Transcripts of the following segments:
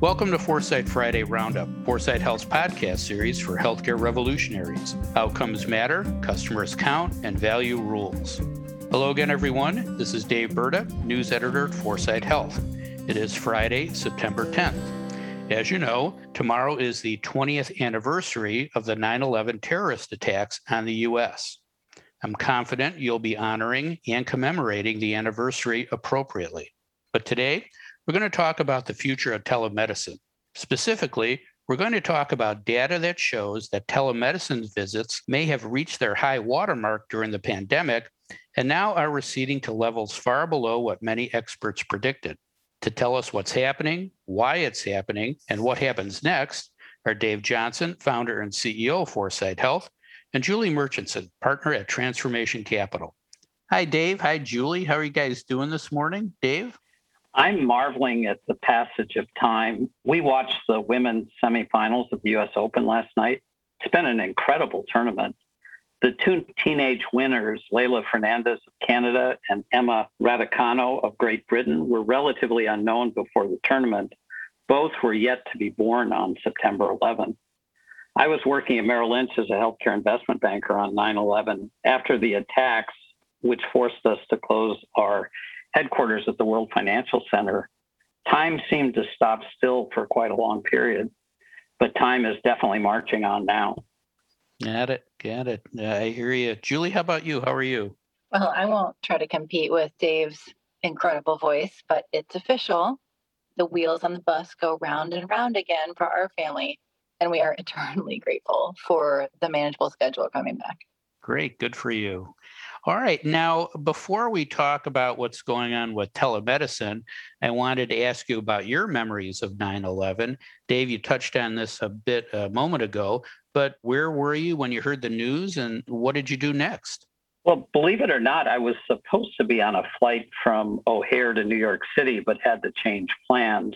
Welcome to Foresight Friday Roundup, Foresight Health's podcast series for healthcare revolutionaries. Outcomes matter, customers count, and value rules. Hello again, everyone. This is Dave Burda, news editor at Foresight Health. It is Friday, September 10th. As you know, tomorrow is the 20th anniversary of the 9 11 terrorist attacks on the U.S. I'm confident you'll be honoring and commemorating the anniversary appropriately. But today, we're going to talk about the future of telemedicine. Specifically, we're going to talk about data that shows that telemedicine visits may have reached their high watermark during the pandemic and now are receding to levels far below what many experts predicted. To tell us what's happening, why it's happening, and what happens next are Dave Johnson, founder and CEO of Foresight Health, and Julie Murchinson, partner at Transformation Capital. Hi, Dave. Hi, Julie. How are you guys doing this morning? Dave? I'm marveling at the passage of time. We watched the women's semifinals of the US Open last night. It's been an incredible tournament. The two teenage winners, Leylah Fernandez of Canada and Emma Raducanu of Great Britain, were relatively unknown before the tournament. Both were yet to be born on September 11. I was working at Merrill Lynch as a healthcare investment banker on 9 11 after the attacks, which forced us to close our headquarters at the World Financial Center, time seemed to stop still for quite a long period, but time is definitely marching on now. Got it. Got it. I hear you. Julie, how about you? How are you? Well, I won't try to compete with Dave's incredible voice, but it's official. The wheels on the bus go round and round again for our family. And we are eternally grateful for the manageable schedule coming back. Great. Good for you. All right. Now, before we talk about what's going on with telemedicine, I wanted to ask you about your memories of 9 11. Dave, you touched on this a bit a moment ago, but where were you when you heard the news and what did you do next? Well, believe it or not, I was supposed to be on a flight from O'Hare to New York City, but had to change plans.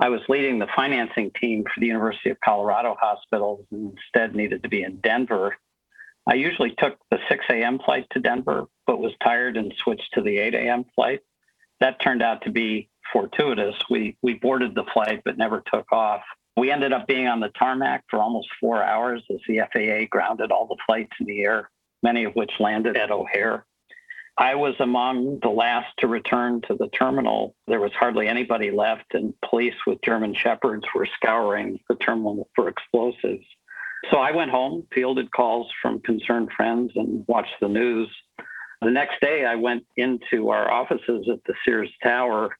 I was leading the financing team for the University of Colorado hospitals and instead needed to be in Denver I usually took the 6 a.m. flight to Denver, but was tired and switched to the 8 a.m. flight. That turned out to be fortuitous. We, we boarded the flight, but never took off. We ended up being on the tarmac for almost four hours as the FAA grounded all the flights in the air, many of which landed at O'Hare. I was among the last to return to the terminal. There was hardly anybody left, and police with German shepherds were scouring the terminal for explosives. So I went home, fielded calls from concerned friends, and watched the news. The next day, I went into our offices at the Sears Tower,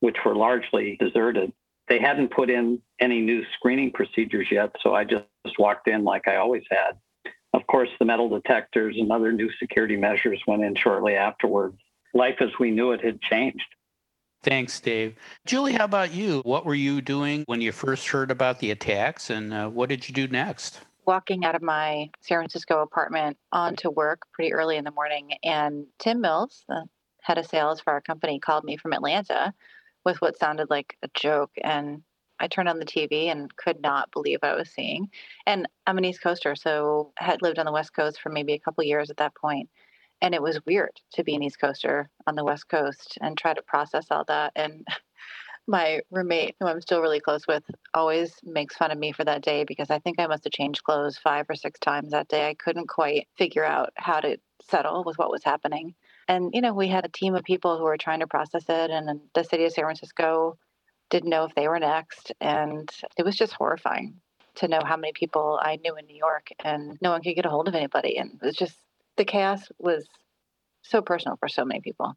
which were largely deserted. They hadn't put in any new screening procedures yet, so I just walked in like I always had. Of course, the metal detectors and other new security measures went in shortly afterwards. Life as we knew it had changed. Thanks, Dave. Julie, how about you? What were you doing when you first heard about the attacks and uh, what did you do next? Walking out of my San Francisco apartment onto work pretty early in the morning, and Tim Mills, the head of sales for our company, called me from Atlanta with what sounded like a joke. And I turned on the TV and could not believe what I was seeing. And I'm an East Coaster, so had lived on the West Coast for maybe a couple years at that point and it was weird to be an East Coaster on the West Coast and try to process all that. And my roommate, who I'm still really close with, always makes fun of me for that day because I think I must have changed clothes five or six times that day. I couldn't quite figure out how to settle with what was happening. And, you know, we had a team of people who were trying to process it, and the city of San Francisco didn't know if they were next. And it was just horrifying to know how many people I knew in New York and no one could get a hold of anybody. And it was just the chaos was so personal for so many people.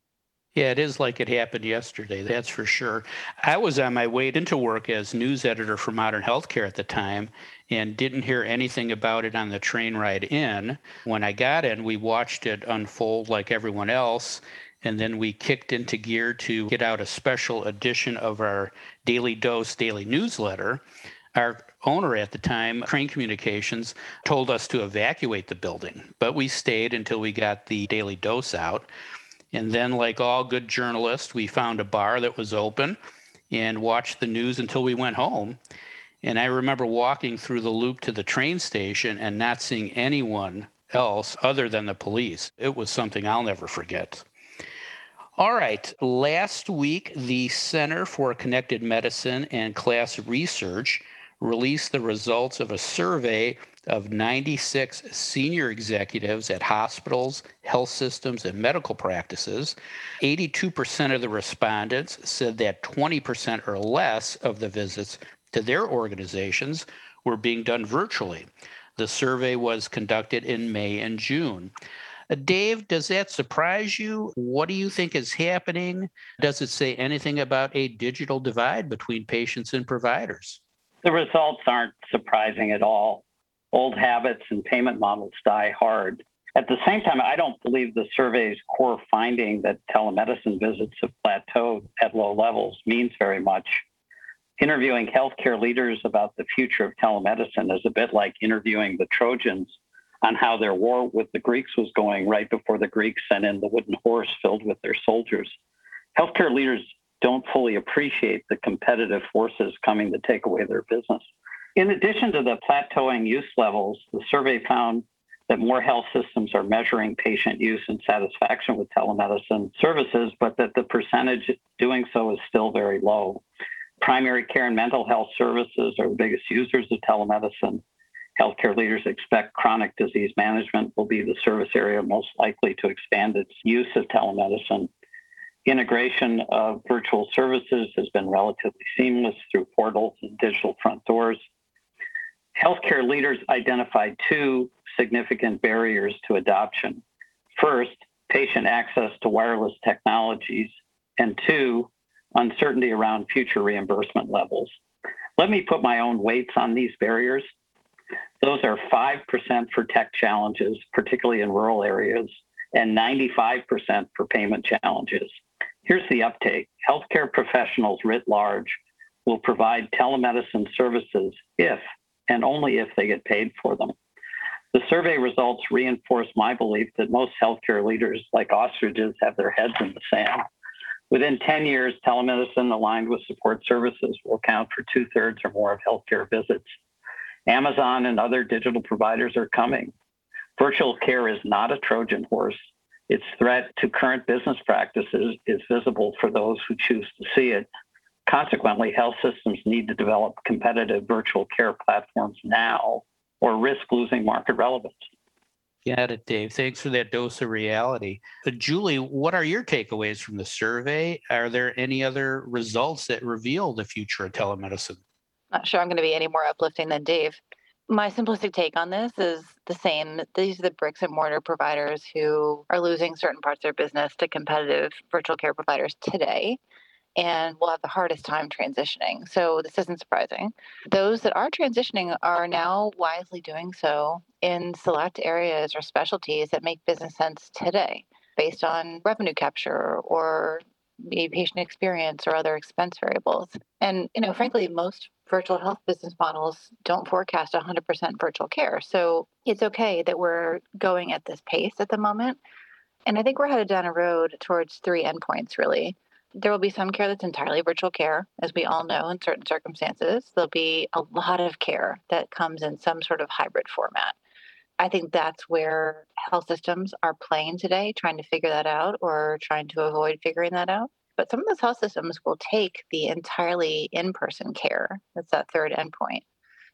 Yeah, it is like it happened yesterday, that's for sure. I was on my way into work as news editor for Modern Healthcare at the time and didn't hear anything about it on the train ride in. When I got in, we watched it unfold like everyone else. And then we kicked into gear to get out a special edition of our Daily Dose daily newsletter. Our owner at the time, Crain Communications, told us to evacuate the building, but we stayed until we got the daily dose out. And then, like all good journalists, we found a bar that was open and watched the news until we went home. And I remember walking through the loop to the train station and not seeing anyone else other than the police. It was something I'll never forget. All right. Last week, the Center for Connected Medicine and KLAS Research released the results of a survey of 96 senior executives at hospitals, health systems, and medical practices. 82% of the respondents said that 20% or less of the visits to their organizations were being done virtually. The survey was conducted in May and June. Uh, Dave, does that surprise you? What do you think is happening? Does it say anything about a digital divide between patients and providers? The results aren't surprising at all. Old habits and payment models die hard. At the same time, I don't believe the survey's core finding that telemedicine visits have plateaued at low levels means very much. Interviewing healthcare leaders about the future of telemedicine is a bit like interviewing the Trojans on how their war with the Greeks was going right before the Greeks sent in the wooden horse filled with their soldiers. Healthcare leaders don't fully appreciate the competitive forces coming to take away their business. In addition to the plateauing use levels, the survey found that more health systems are measuring patient use and satisfaction with telemedicine services, but that the percentage doing so is still very low. Primary care and mental health services are the biggest users of telemedicine. Healthcare leaders expect chronic disease management will be the service area most likely to expand its use of telemedicine. Integration of virtual services has been relatively seamless through portals and digital front doors. Healthcare leaders identified two significant barriers to adoption. First, patient access to wireless technologies, and two, uncertainty around future reimbursement levels. Let me put my own weights on these barriers. Those are 5% for tech challenges, particularly in rural areas, and 95% for payment challenges. Here's the uptake healthcare professionals writ large will provide telemedicine services if and only if they get paid for them. The survey results reinforce my belief that most healthcare leaders, like ostriches, have their heads in the sand. Within 10 years, telemedicine aligned with support services will account for two thirds or more of healthcare visits. Amazon and other digital providers are coming. Virtual care is not a Trojan horse. Its threat to current business practices is visible for those who choose to see it. Consequently, health systems need to develop competitive virtual care platforms now or risk losing market relevance. Got it, Dave. Thanks for that dose of reality. But Julie, what are your takeaways from the survey? Are there any other results that reveal the future of telemedicine? Not sure I'm going to be any more uplifting than Dave. My simplistic take on this is the same. These are the bricks and mortar providers who are losing certain parts of their business to competitive virtual care providers today and will have the hardest time transitioning. So this isn't surprising. Those that are transitioning are now wisely doing so in select areas or specialties that make business sense today based on revenue capture or the patient experience or other expense variables. And you know, mm-hmm. frankly, most virtual health business models don't forecast 100% virtual care. So it's okay that we're going at this pace at the moment. And I think we're headed down a road towards three endpoints, really. There will be some care that's entirely virtual care, as we all know in certain circumstances. There'll be a lot of care that comes in some sort of hybrid format. I think that's where health systems are playing today, trying to figure that out or trying to avoid figuring that out. But some of those health systems will take the entirely in person care. That's that third endpoint.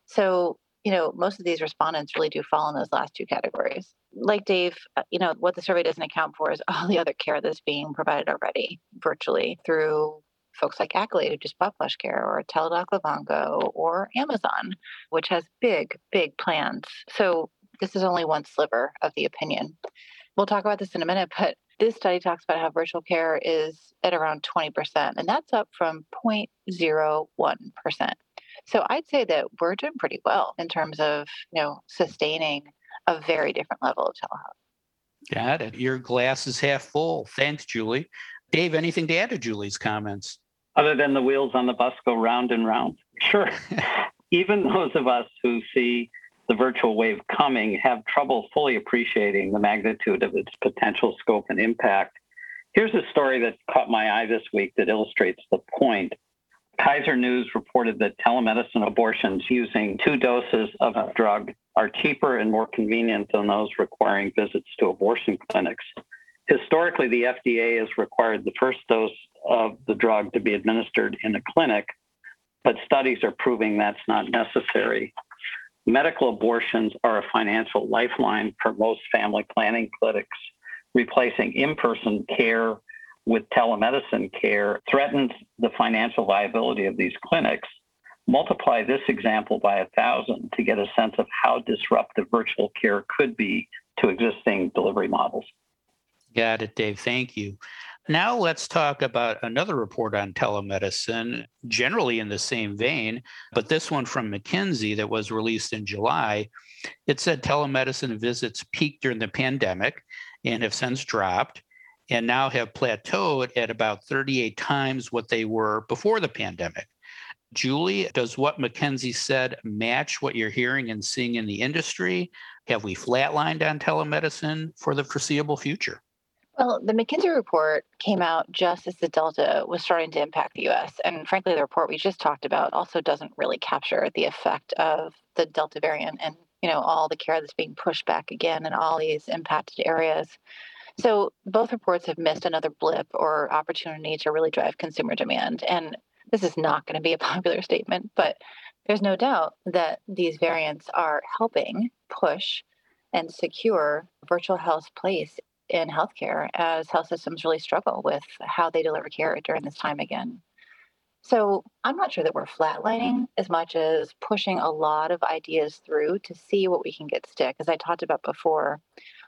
So, you know, most of these respondents really do fall in those last two categories. Like Dave, uh, you know, what the survey doesn't account for is all the other care that's being provided already virtually through folks like Accolade, who just bought PlushCare, or Teladoc Livongo, or Amazon, which has big, big plans. So this is only one sliver of the opinion. We'll talk about this in a minute, but this study talks about how virtual care is at around 20%, and that's up from 0.01%. So I'd say that we're doing pretty well in terms of, you know, sustaining a very different level of telehealth. Got it. Your glass is half full. Thanks, Julie. Dave, anything to add to Julie's comments? Other than the wheels on the bus go round and round. Sure. Even those of us who see the virtual wave coming have trouble fully appreciating the magnitude of its potential scope and impact. Here's a story that caught my eye this week that illustrates the point. Kaiser News reported that telemedicine abortions using two doses of a drug are cheaper and more convenient than those requiring visits to abortion clinics. Historically, the FDA has required the first dose of the drug to be administered in a clinic, but studies are proving that's not necessary. Medical abortions are a financial lifeline for most family planning clinics. Replacing in person care with telemedicine care threatens the financial viability of these clinics. Multiply this example by a thousand to get a sense of how disruptive virtual care could be to existing delivery models. Got it, Dave. Thank you. Now let's talk about another report on telemedicine, generally in the same vein, but this one from McKinsey that was released in July. It said telemedicine visits peaked during the pandemic and have since dropped and now have plateaued at about 38 times what they were before the pandemic. Julie, does what McKinsey said match what you're hearing and seeing in the industry? Have we flatlined on telemedicine for the foreseeable future? Well, the McKinsey report came out just as the Delta was starting to impact the US. And frankly, the report we just talked about also doesn't really capture the effect of the Delta variant and you know all the care that's being pushed back again in all these impacted areas. So both reports have missed another blip or opportunity to really drive consumer demand. And this is not going to be a popular statement, but there's no doubt that these variants are helping push and secure virtual health's place in healthcare as health systems really struggle with how they deliver care during this time again. So I'm not sure that we're flatlining as much as pushing a lot of ideas through to see what we can get stick. As I talked about before,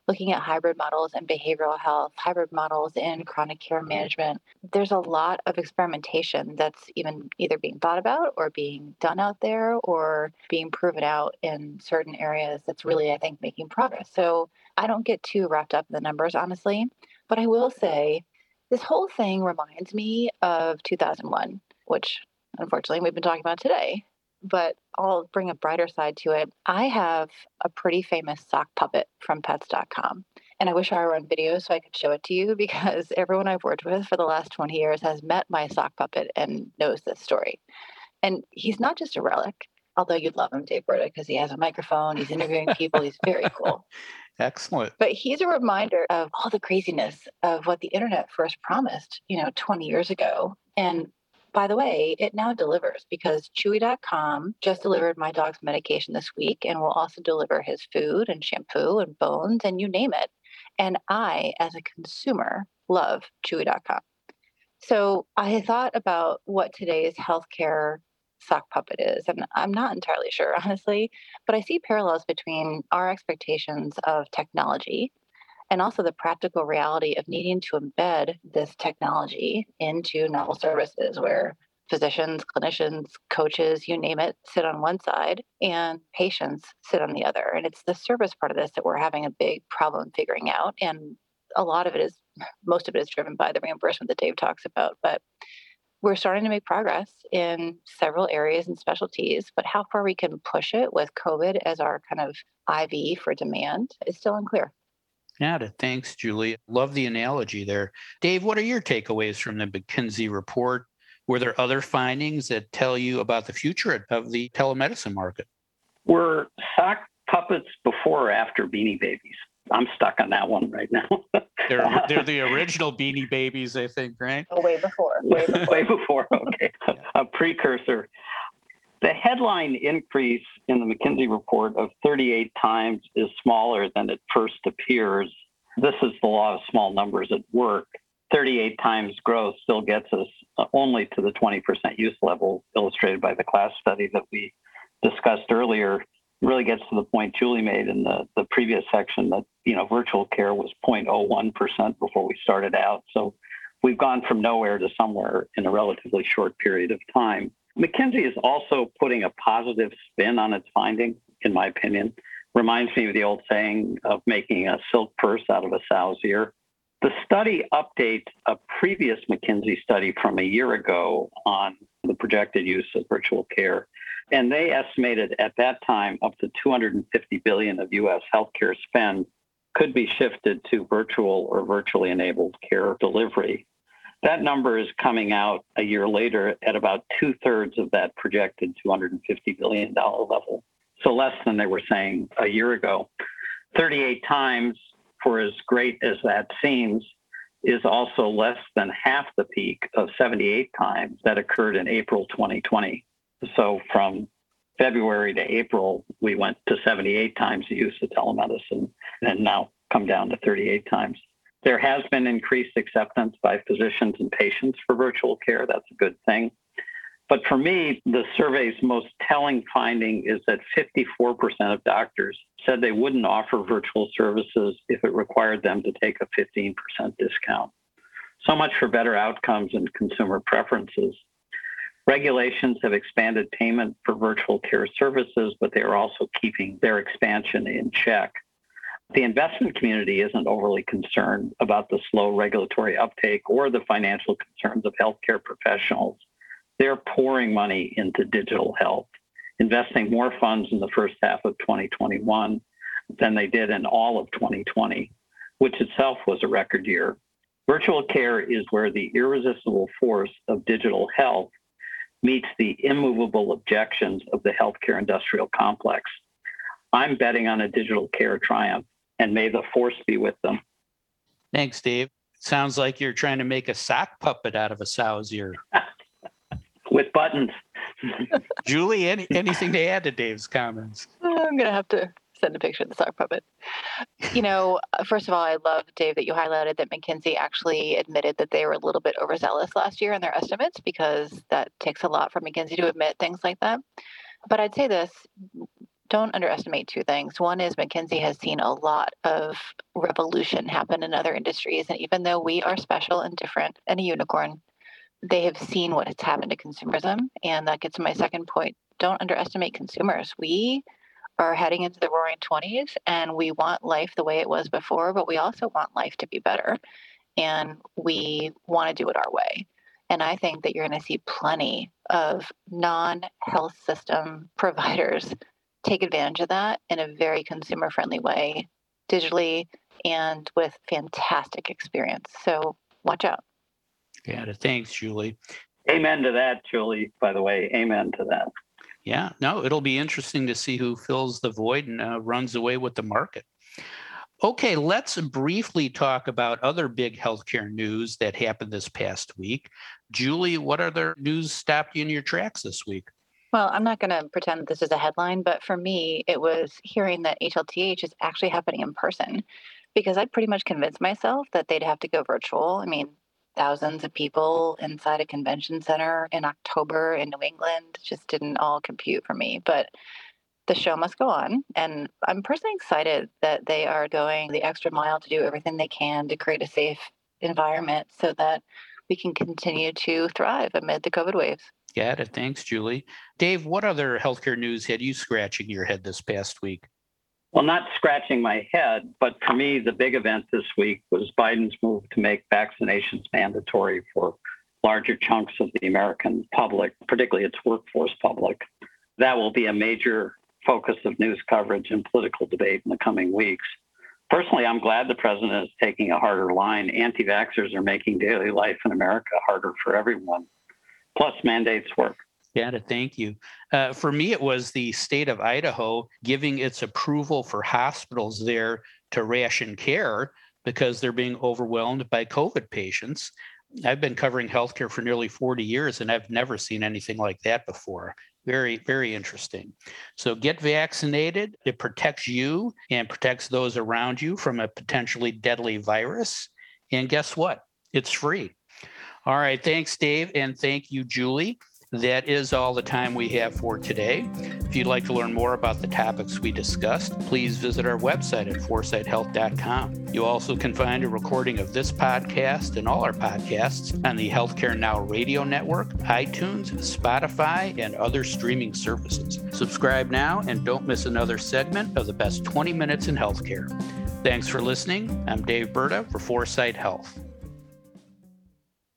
looking at hybrid models in behavioral health, hybrid models in chronic care management. There's a lot of experimentation that's even either being thought about or being done out there or being proven out in certain areas that's really, I think, making progress. So I don't get too wrapped up in the numbers, honestly. But I will say this whole thing reminds me of 2001, which unfortunately we've been talking about today but I'll bring a brighter side to it. I have a pretty famous sock puppet from pets.com. And I wish I were on video so I could show it to you because everyone I've worked with for the last 20 years has met my sock puppet and knows this story. And he's not just a relic, although you'd love him, Dave Burda, because he has a microphone, he's interviewing people, he's very cool. Excellent. But he's a reminder of all the craziness of what the internet first promised, you know, 20 years ago. And by the way, it now delivers because Chewy.com just delivered my dog's medication this week and will also deliver his food and shampoo and bones and you name it. And I, as a consumer, love Chewy.com. So I thought about what today's healthcare sock puppet is. And I'm not entirely sure, honestly, but I see parallels between our expectations of technology and also the practical reality of needing to embed this technology into novel services where physicians, clinicians, coaches, you name it, sit on one side and patients sit on the other. And it's the service part of this that we're having a big problem figuring out. And a lot of it is, most of it is driven by the reimbursement that Dave talks about. But we're starting to make progress in several areas and specialties, but how far we can push it with COVID as our kind of IV for demand is still unclear. Got it. Thanks, Julie. Love the analogy there. Dave, what are your takeaways from the McKinsey report? Were there other findings that tell you about the future of the telemedicine market? Were sock puppets before or after beanie babies? I'm stuck on that one right now. they're, they're the original beanie babies, I think, right? Oh, way before. Way, way before. Okay. A precursor. The headline increase in the McKinsey report of 38 times is smaller than it first appears. This is the law of small numbers at work. 38 times growth still gets us uh, only to the 20% use level illustrated by the KLAS study that we discussed earlier really gets to the point Julie made in the, the previous section that, you know, virtual care was 0.01% before we started out. So we've gone from nowhere to somewhere in a relatively short period of time. McKinsey is also putting a positive spin on its finding, in my opinion. Reminds me of the old saying of making a silk purse out of a sow's ear. The study updates a previous McKinsey study from a year ago on the projected use of virtual care. And they estimated at that time up to 250 billion of US healthcare spend could be shifted to virtual or virtually enabled care delivery. That number is coming out a year later at about two thirds of that projected $250 billion level. So less than they were saying a year ago. 38 times for as great as that seems, is also less than half the peak of 78 times that occurred in April 2020. So from February to April, we went to 78 times the use of telemedicine and now come down to 38 times. There has been increased acceptance by physicians and patients for virtual care. That's a good thing. But for me, the survey's most telling finding is that 54% of doctors said they wouldn't offer virtual services if it required them to take a 15% discount. So much for better outcomes and consumer preferences. Regulations have expanded payment for virtual care services, but they are also keeping their expansion in check. The investment community isn't overly concerned about the slow regulatory uptake or the financial concerns of healthcare professionals they're pouring money into digital health, investing more funds in the first half of 2021 than they did in all of 2020, which itself was a record year. Virtual care is where the irresistible force of digital health meets the immovable objections of the healthcare industrial complex. I'm betting on a digital care triumph, and may the force be with them. Thanks, Dave. Sounds like you're trying to make a sock puppet out of a sow's ear. with buttons. Julie, any, anything to add to Dave's comments? I'm going to have to send a picture of the sock puppet. You know, uh, first of all, I love, Dave, that you highlighted that McKinsey actually admitted that they were a little bit overzealous last year in their estimates because that takes a lot for McKinsey to admit things like that. But I'd say this don't underestimate two things. One is McKinsey has seen a lot of revolution happen in other industries. And even though we are special and different and a unicorn, they have seen what has happened to consumerism. And that gets to my second point. Don't underestimate consumers. We are heading into the roaring 20s and we want life the way it was before, but we also want life to be better. And we want to do it our way. And I think that you're going to see plenty of non health system providers take advantage of that in a very consumer friendly way, digitally and with fantastic experience. So watch out. Got it. Thanks, Julie. Amen to that, Julie, by the way. Amen to that. Yeah, no, it'll be interesting to see who fills the void and uh, runs away with the market. Okay, let's briefly talk about other big healthcare news that happened this past week. Julie, what other news stopped you in your tracks this week? Well, I'm not going to pretend this is a headline, but for me, it was hearing that HLTH is actually happening in person because I pretty much convinced myself that they'd have to go virtual. I mean, thousands of people inside a convention center in October in New England just didn't all compute for me. But the show must go on. And I'm personally excited that they are going the extra mile to do everything they can to create a safe environment so that we can continue to thrive amid the COVID waves. Got it. Thanks, Julie. Dave, what other healthcare news had you scratching your head this past week? Well, not scratching my head, but for me, the big event this week was Biden's move to make vaccinations mandatory for larger chunks of the American public, particularly its workforce public. That will be a major focus of news coverage and political debate in the coming weeks. Personally, I'm glad the president is taking a harder line. Anti vaxxers are making daily life in America harder for everyone. Plus, mandates work. Yeah, to thank you. Uh, for me, it was the state of Idaho giving its approval for hospitals there to ration care because they're being overwhelmed by COVID patients. I've been covering healthcare for nearly 40 years and I've never seen anything like that before. Very, very interesting. So get vaccinated. It protects you and protects those around you from a potentially deadly virus. And guess what? It's free. All right. Thanks, Dave. And thank you, Julie. That is all the time we have for today. If you'd like to learn more about the topics we discussed, please visit our website at foresighthealth.com. You also can find a recording of this podcast and all our podcasts on the Healthcare Now radio network, iTunes, Spotify, and other streaming services. Subscribe now and don't miss another segment of the best 20 minutes in healthcare. Thanks for listening. I'm Dave Burda for Foresight Health.